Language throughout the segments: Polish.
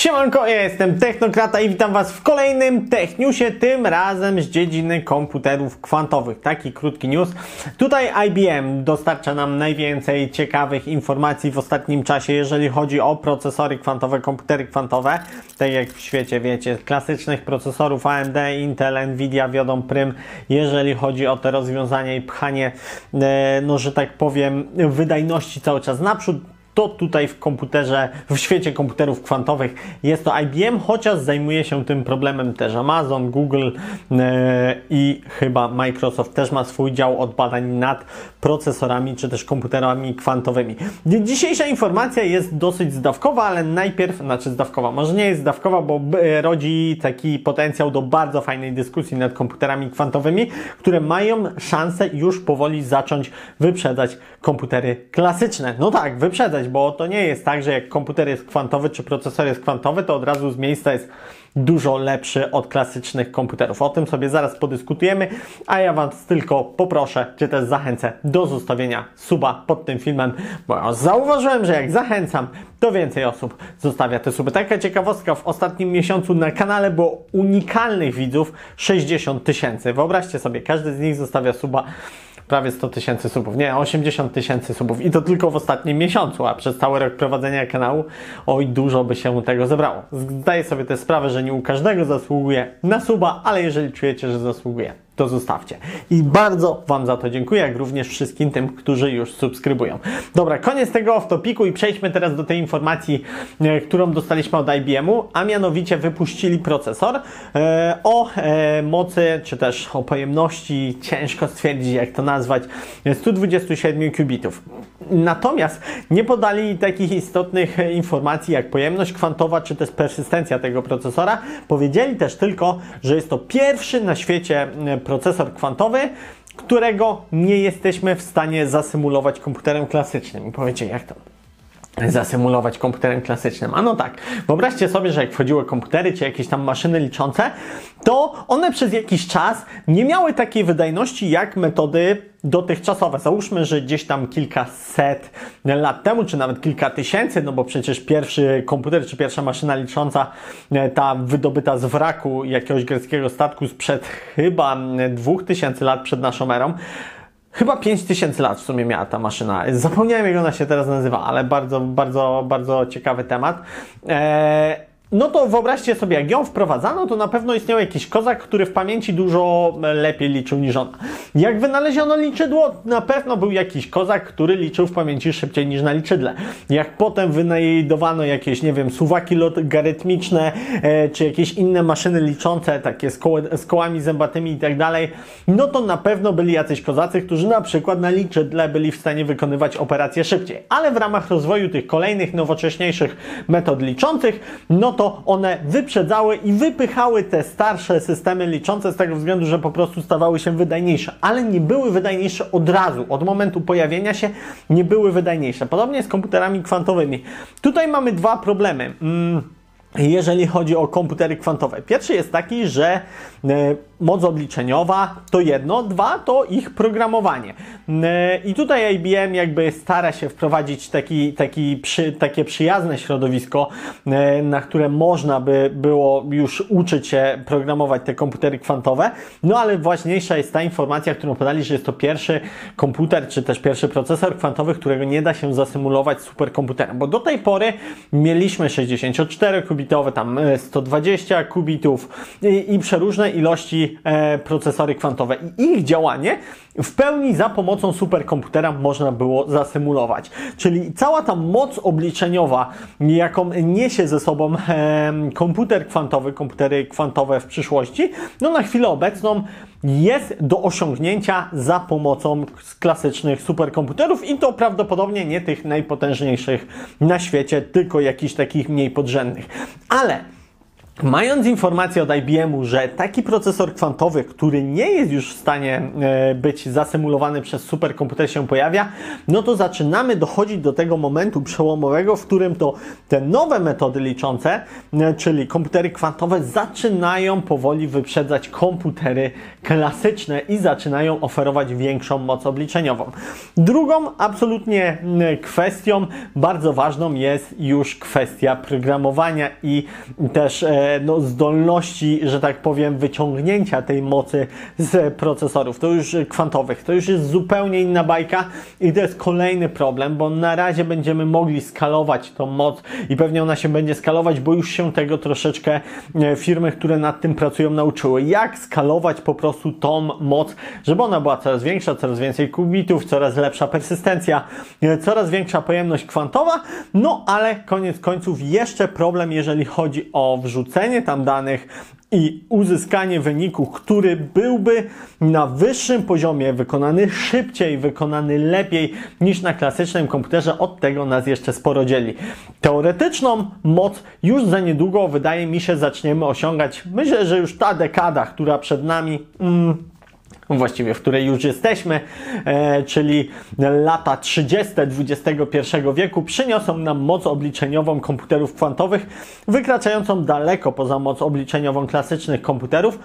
Siemanko, ja jestem Technokrata i witam Was w kolejnym Techniusie, tym razem z dziedziny komputerów kwantowych. Taki krótki news. Tutaj IBM dostarcza nam najwięcej ciekawych informacji w ostatnim czasie, jeżeli chodzi o procesory kwantowe, komputery kwantowe. Tak jak w świecie, wiecie, klasycznych procesorów AMD, Intel, Nvidia wiodą prym, jeżeli chodzi o te rozwiązania i pchanie, e, no że tak powiem, wydajności cały czas naprzód to tutaj w komputerze, w świecie komputerów kwantowych jest to IBM, chociaż zajmuje się tym problemem też Amazon, Google e, i chyba Microsoft też ma swój dział od badań nad procesorami czy też komputerami kwantowymi. Dzisiejsza informacja jest dosyć zdawkowa, ale najpierw, znaczy zdawkowa, może nie jest zdawkowa, bo rodzi taki potencjał do bardzo fajnej dyskusji nad komputerami kwantowymi, które mają szansę już powoli zacząć wyprzedzać komputery klasyczne. No tak, wyprzedzać, bo to nie jest tak, że jak komputer jest kwantowy czy procesor jest kwantowy, to od razu z miejsca jest dużo lepszy od klasycznych komputerów. O tym sobie zaraz podyskutujemy, a ja Was tylko poproszę, czy też zachęcę do zostawienia suba pod tym filmem, bo ja zauważyłem, że jak zachęcam, to więcej osób zostawia te suby. Taka ciekawostka, w ostatnim miesiącu na kanale było unikalnych widzów 60 tysięcy. Wyobraźcie sobie, każdy z nich zostawia suba prawie 100 tysięcy subów, nie, 80 tysięcy subów i to tylko w ostatnim miesiącu, a przez cały rok prowadzenia kanału, oj, dużo by się tego zebrało. Zdaję sobie tę sprawę, że nie u każdego zasługuje na suba, ale jeżeli czujecie, że zasługuje, to zostawcie. I bardzo Wam za to dziękuję, jak również wszystkim tym, którzy już subskrybują. Dobra, koniec tego off-topiku i przejdźmy teraz do tej informacji, e, którą dostaliśmy od IBM-u, a mianowicie wypuścili procesor e, o e, mocy, czy też o pojemności, ciężko stwierdzić jak to nazwać, 127 qubitów. Natomiast nie podali takich istotnych informacji jak pojemność kwantowa, czy też persystencja tego procesora. Powiedzieli też tylko, że jest to pierwszy na świecie procesor kwantowy, którego nie jesteśmy w stanie zasymulować komputerem klasycznym. I powiecie, jak to? Zasymulować komputerem klasycznym. A no tak, wyobraźcie sobie, że jak wchodziły komputery czy jakieś tam maszyny liczące, to one przez jakiś czas nie miały takiej wydajności jak metody dotychczasowe. Załóżmy, że gdzieś tam kilkaset lat temu, czy nawet kilka tysięcy, no bo przecież pierwszy komputer, czy pierwsza maszyna licząca, e, ta wydobyta z wraku jakiegoś greckiego statku sprzed chyba dwóch tysięcy lat przed naszą erą, Chyba 5000 lat w sumie miała ta maszyna. Zapomniałem jak ona się teraz nazywa, ale bardzo, bardzo, bardzo ciekawy temat. Eee, no to wyobraźcie sobie, jak ją wprowadzano, to na pewno istniał jakiś kozak, który w pamięci dużo lepiej liczył niż ona. Jak wynaleziono liczydło, na pewno był jakiś kozak, który liczył w pamięci szybciej niż na liczydle. Jak potem wynajdowano jakieś, nie wiem, suwaki logarytmiczne, e, czy jakieś inne maszyny liczące, takie z, koło, z kołami zębatymi i tak dalej, no to na pewno byli jacyś kozacy, którzy na przykład na liczydle byli w stanie wykonywać operacje szybciej. Ale w ramach rozwoju tych kolejnych, nowocześniejszych metod liczących, no to to one wyprzedzały i wypychały te starsze systemy liczące z tego względu, że po prostu stawały się wydajniejsze, ale nie były wydajniejsze od razu, od momentu pojawienia się nie były wydajniejsze. Podobnie z komputerami kwantowymi. Tutaj mamy dwa problemy. Mm jeżeli chodzi o komputery kwantowe. Pierwszy jest taki, że e, moc obliczeniowa to jedno, dwa to ich programowanie. I tutaj IBM jakby stara się wprowadzić taki, taki przy, takie przyjazne środowisko, na które można by było już uczyć się programować te komputery kwantowe. No ale ważniejsza jest ta informacja, którą podali, że jest to pierwszy komputer, czy też pierwszy procesor kwantowy, którego nie da się zasymulować superkomputerem. Bo do tej pory mieliśmy 64 kubitowe, tam 120 e, kubitów i, i przeróżne ilości e, procesory kwantowe. I ich działanie w pełni za pomocą superkomputera można było zasymulować. Czyli cała ta moc obliczeniowa, jaką niesie ze sobą e, komputer kwantowy, komputery kwantowe w przyszłości, no na chwilę obecną jest do osiągnięcia za pomocą klasycznych superkomputerów i to prawdopodobnie nie tych najpotężniejszych na świecie, tylko jakichś takich mniej podrzędnych. Ale Mając informację od IBM-u, że taki procesor kwantowy, który nie jest już w stanie e, być zasymulowany przez superkomputer się pojawia, no to zaczynamy dochodzić do tego momentu przełomowego, w którym to te nowe metody liczące, e, czyli komputery kwantowe, zaczynają powoli wyprzedzać komputery klasyczne i zaczynają oferować większą moc obliczeniową. Drugą absolutnie kwestią bardzo ważną jest już kwestia programowania i też e, no, zdolności, że tak powiem, wyciągnięcia tej mocy z procesorów. To już kwantowych. To już jest zupełnie inna bajka i to jest kolejny problem, bo na razie będziemy mogli skalować tą moc i pewnie ona się będzie skalować, bo już się tego troszeczkę e, firmy, które nad tym pracują, nauczyły. Jak skalować po prostu tą moc, żeby ona była coraz większa, coraz więcej kubitów, coraz lepsza persystencja, e, coraz większa pojemność kwantowa, no ale koniec końców jeszcze problem, jeżeli chodzi o wrzucenie wrzucenie tam danych i uzyskanie wyniku, który byłby na wyższym poziomie, wykonany szybciej, wykonany lepiej niż na klasycznym komputerze, od tego nas jeszcze sporo dzieli. Teoretyczną moc już za niedługo, wydaje mi się, zaczniemy osiągać. Myślę, że już ta dekada, która przed nami. Mm, właściwie w której już jesteśmy, e, czyli lata 30. XXI wieku, przyniosą nam moc obliczeniową komputerów kwantowych, wykraczającą daleko poza moc obliczeniową klasycznych komputerów.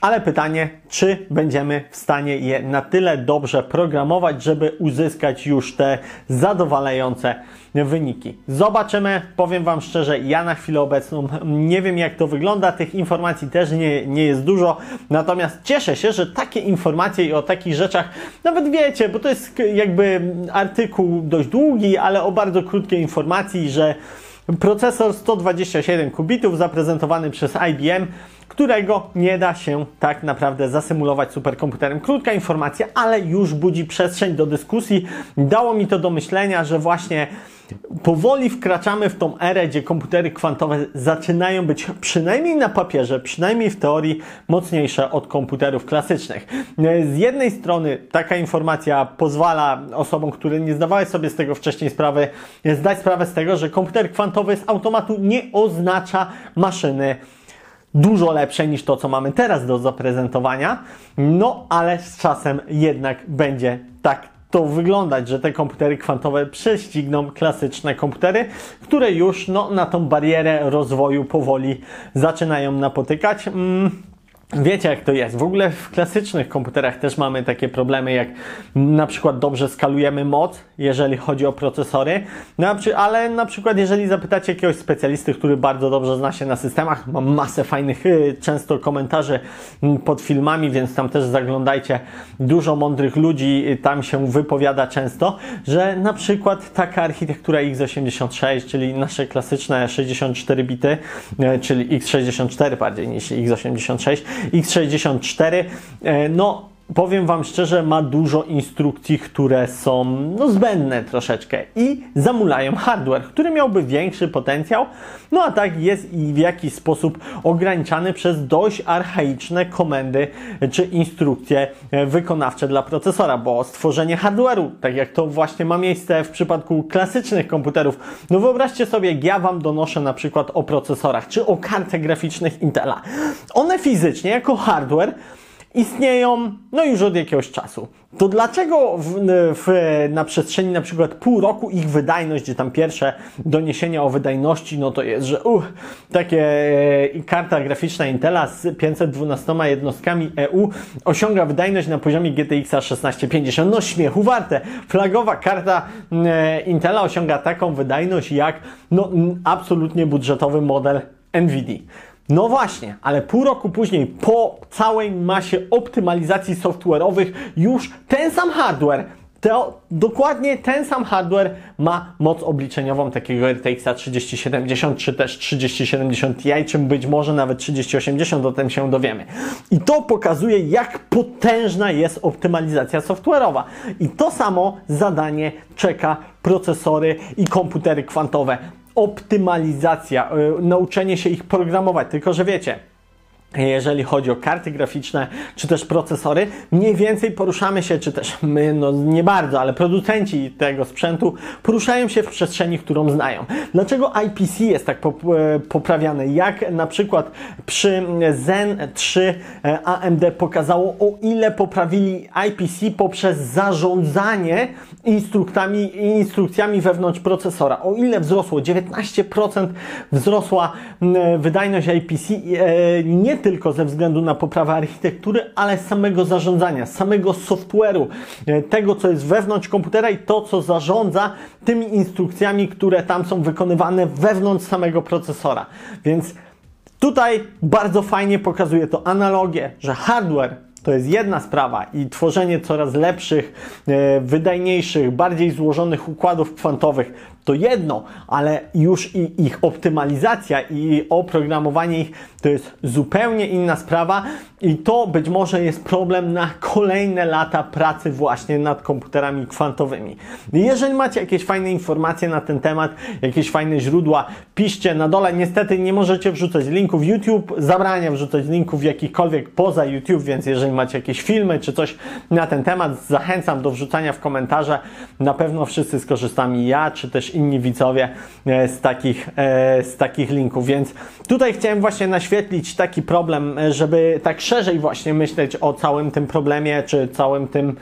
Ale pytanie, czy będziemy w stanie je na tyle dobrze programować, żeby uzyskać już te zadowalające wyniki. Zobaczymy. Powiem Wam szczerze, ja na chwilę obecną nie wiem jak to wygląda. Tych informacji też nie, nie jest dużo. Natomiast cieszę się, że takie informacje i o takich rzeczach nawet wiecie, bo to jest jakby artykuł dość długi, ale o bardzo krótkiej informacji, że procesor 127 kubitów zaprezentowany przez IBM którego nie da się tak naprawdę zasymulować superkomputerem. Krótka informacja, ale już budzi przestrzeń do dyskusji. Dało mi to do myślenia, że właśnie powoli wkraczamy w tą erę, gdzie komputery kwantowe zaczynają być przynajmniej na papierze, przynajmniej w teorii mocniejsze od komputerów klasycznych. Z jednej strony taka informacja pozwala osobom, które nie zdawały sobie z tego wcześniej sprawy, zdać sprawę z tego, że komputer kwantowy z automatu nie oznacza maszyny dużo lepsze niż to, co mamy teraz do zaprezentowania, no ale z czasem jednak będzie tak to wyglądać, że te komputery kwantowe prześcigną klasyczne komputery, które już no, na tą barierę rozwoju powoli zaczynają napotykać. Mm Wiecie jak to jest. W ogóle w klasycznych komputerach też mamy takie problemy, jak na przykład dobrze skalujemy moc, jeżeli chodzi o procesory, no, ale na przykład jeżeli zapytacie jakiegoś specjalisty, który bardzo dobrze zna się na systemach, mam masę fajnych y, często komentarzy mm, pod filmami, więc tam też zaglądajcie. Dużo mądrych ludzi y, tam się wypowiada często, że na przykład taka architektura x86, czyli nasze klasyczne 64 bity, y, czyli x64 bardziej niż x86, X64, e, no powiem Wam szczerze, ma dużo instrukcji, które są no, zbędne troszeczkę i zamulają hardware, który miałby większy potencjał, no a tak jest i w jakiś sposób ograniczany przez dość archaiczne komendy czy instrukcje e, wykonawcze dla procesora, bo stworzenie hardware'u, tak jak to właśnie ma miejsce w przypadku klasycznych komputerów, no wyobraźcie sobie, jak ja Wam donoszę na przykład o procesorach czy o kartach graficznych Intela. One fizycznie jako hardware istnieją no już od jakiegoś czasu. To dlaczego w, w, na przestrzeni na przykład pół roku ich wydajność, gdzie tam pierwsze doniesienia o wydajności, no to jest, że uh, takie e, karta graficzna Intela z 512 jednostkami EU osiąga wydajność na poziomie GTX 1650. No śmiechu warte. Flagowa karta e, Intela osiąga taką wydajność jak no, absolutnie budżetowy model NVIDIA. No właśnie, ale pół roku później, po całej masie optymalizacji software'owych, już ten sam hardware, to dokładnie ten sam hardware ma moc obliczeniową takiego RTX 3070 czy też 3070 Ti, czym być może nawet 3080, o tym się dowiemy. I to pokazuje, jak potężna jest optymalizacja software'owa. I to samo zadanie czeka procesory i komputery kwantowe optymalizacja, yy, nauczenie się ich programować. Tylko, że wiecie, jeżeli chodzi o karty graficzne, czy też procesory, mniej więcej poruszamy się, czy też my, no nie bardzo, ale producenci tego sprzętu poruszają się w przestrzeni, którą znają. Dlaczego IPC jest tak poprawiane? Jak na przykład przy Zen 3 e, AMD pokazało, o ile poprawili IPC poprzez zarządzanie instruktami, instrukcjami wewnątrz procesora. O ile wzrosło 19% wzrosła wydajność IPC, e, nie tylko ze względu na poprawę architektury, ale samego zarządzania, samego software'u, e, tego co jest wewnątrz komputera i to co zarządza tymi instrukcjami, które tam są wykonywane wewnątrz samego procesora. Więc tutaj bardzo fajnie pokazuje to analogię, że hardware to jest jedna sprawa i tworzenie coraz lepszych, e, wydajniejszych, bardziej złożonych układów kwantowych to jedno, ale już i ich optymalizacja i oprogramowanie ich to jest zupełnie inna sprawa i to być może jest problem na kolejne lata pracy właśnie nad komputerami kwantowymi. Jeżeli macie jakieś fajne informacje na ten temat, jakieś fajne źródła, piszcie na dole. Niestety nie możecie wrzucać linków. YouTube zabrania wrzucać linków jakichkolwiek poza YouTube, więc jeżeli macie jakieś filmy czy coś na ten temat, zachęcam do wrzucania w komentarze. Na pewno wszyscy skorzystamy, ja czy też inni widzowie e, z takich, e, z takich linków, więc tutaj chciałem właśnie naświetlić taki problem, e, żeby tak szerzej właśnie myśleć o całym tym problemie, czy całym tym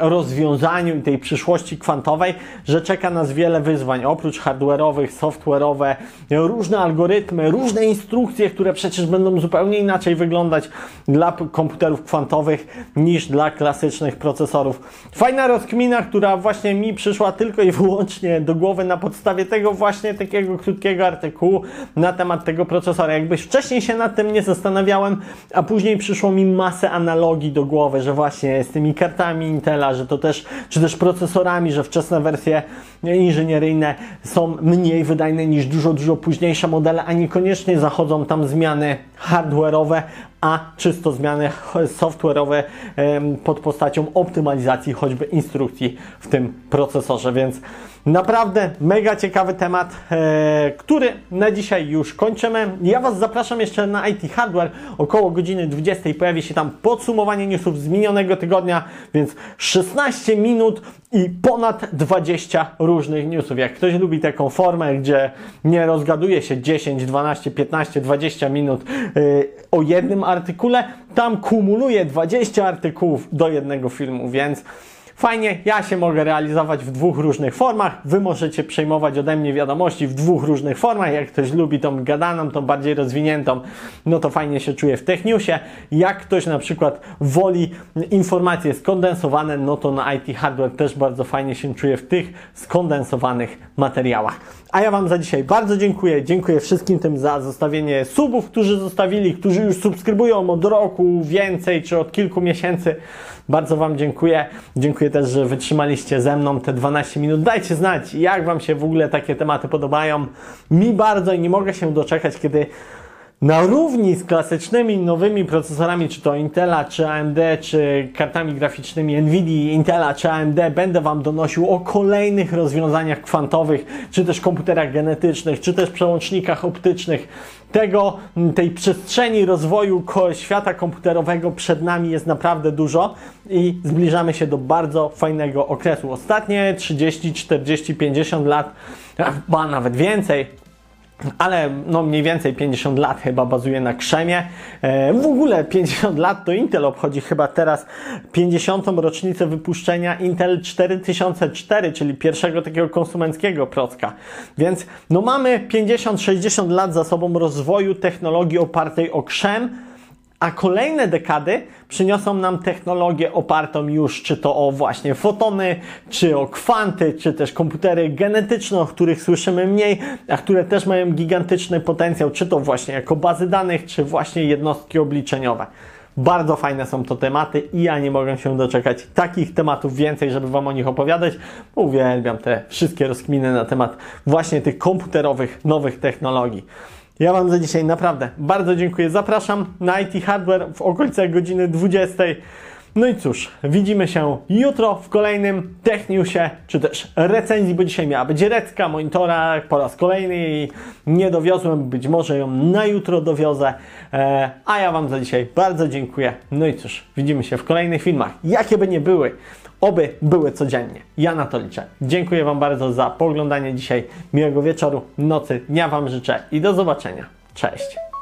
rozwiązaniu i tej przyszłości kwantowej, że czeka nas wiele wyzwań, oprócz hardware'owych, software'owe, różne algorytmy, różne instrukcje, które przecież będą zupełnie inaczej wyglądać dla komputerów kwantowych niż dla klasycznych procesorów. Fajna rozkmina, która właśnie mi przyszła tylko i wyłącznie do głowy na podstawie tego właśnie takiego krótkiego artykułu na temat tego procesora. Jakbyś wcześniej się nad tym nie zastanawiałem, a później przyszło mi masę analogii do głowy, że właśnie z tymi kartami Intela, że to też, czy też procesorami, że wczesne wersje inżynieryjne są mniej wydajne niż dużo, dużo późniejsze modele, a niekoniecznie zachodzą tam zmiany hardware'owe, a czysto zmiany software'owe pod postacią optymalizacji choćby instrukcji w tym procesorze, więc Naprawdę mega ciekawy temat, e, który na dzisiaj już kończymy. Ja Was zapraszam jeszcze na IT Hardware. Około godziny 20 pojawi się tam podsumowanie newsów z minionego tygodnia, więc 16 minut i ponad 20 różnych newsów. Jak ktoś lubi taką formę, gdzie nie rozgaduje się 10, 12, 15, 20 minut e, o jednym artykule, tam kumuluje 20 artykułów do jednego filmu, więc Fajnie, ja się mogę realizować w dwóch różnych formach. Wy możecie przejmować ode mnie wiadomości w dwóch różnych formach. Jak ktoś lubi tą gadaną, tą bardziej rozwiniętą, no to fajnie się czuje w Techniusie. Jak ktoś na przykład woli informacje skondensowane, no to na IT Hardware też bardzo fajnie się czuje w tych skondensowanych materiałach. A ja Wam za dzisiaj bardzo dziękuję. Dziękuję wszystkim tym za zostawienie subów, którzy zostawili, którzy już subskrybują od roku więcej czy od kilku miesięcy. Bardzo Wam dziękuję. Dziękuję też, że wytrzymaliście ze mną te 12 minut. Dajcie znać, jak Wam się w ogóle takie tematy podobają. Mi bardzo i nie mogę się doczekać, kiedy na równi z klasycznymi nowymi procesorami, czy to Intela, czy AMD, czy kartami graficznymi Nvidia, Intela, czy AMD, będę Wam donosił o kolejnych rozwiązaniach kwantowych, czy też komputerach genetycznych, czy też przełącznikach optycznych. Tego, tej przestrzeni rozwoju świata komputerowego przed nami jest naprawdę dużo i zbliżamy się do bardzo fajnego okresu. Ostatnie 30, 40, 50 lat, chyba nawet więcej, ale no mniej więcej 50 lat chyba bazuje na krzemie. E, w ogóle 50 lat to Intel obchodzi chyba teraz 50. rocznicę wypuszczenia Intel 4004, czyli pierwszego takiego konsumenckiego procka. Więc no mamy 50-60 lat za sobą rozwoju technologii opartej o krzem, a kolejne dekady przyniosą nam technologię opartą już czy to o właśnie fotony, czy o kwanty, czy też komputery genetyczne, o których słyszymy mniej, a które też mają gigantyczny potencjał, czy to właśnie jako bazy danych, czy właśnie jednostki obliczeniowe. Bardzo fajne są to tematy i ja nie mogę się doczekać takich tematów więcej, żeby Wam o nich opowiadać. Uwielbiam te wszystkie rozkminy na temat właśnie tych komputerowych, nowych technologii. Ja Wam za dzisiaj naprawdę bardzo dziękuję. Zapraszam na IT Hardware w okolicach godziny 20. No i cóż, widzimy się jutro w kolejnym Techniusie, czy też recenzji, bo dzisiaj miała być recka monitora po raz kolejny i nie dowiozłem, być może ją na jutro dowiozę, e, a ja Wam za dzisiaj bardzo dziękuję. No i cóż, widzimy się w kolejnych filmach, jakie by nie były, oby były codziennie. Ja na to liczę. Dziękuję Wam bardzo za poglądanie dzisiaj, miłego wieczoru, nocy, dnia Wam życzę i do zobaczenia. Cześć!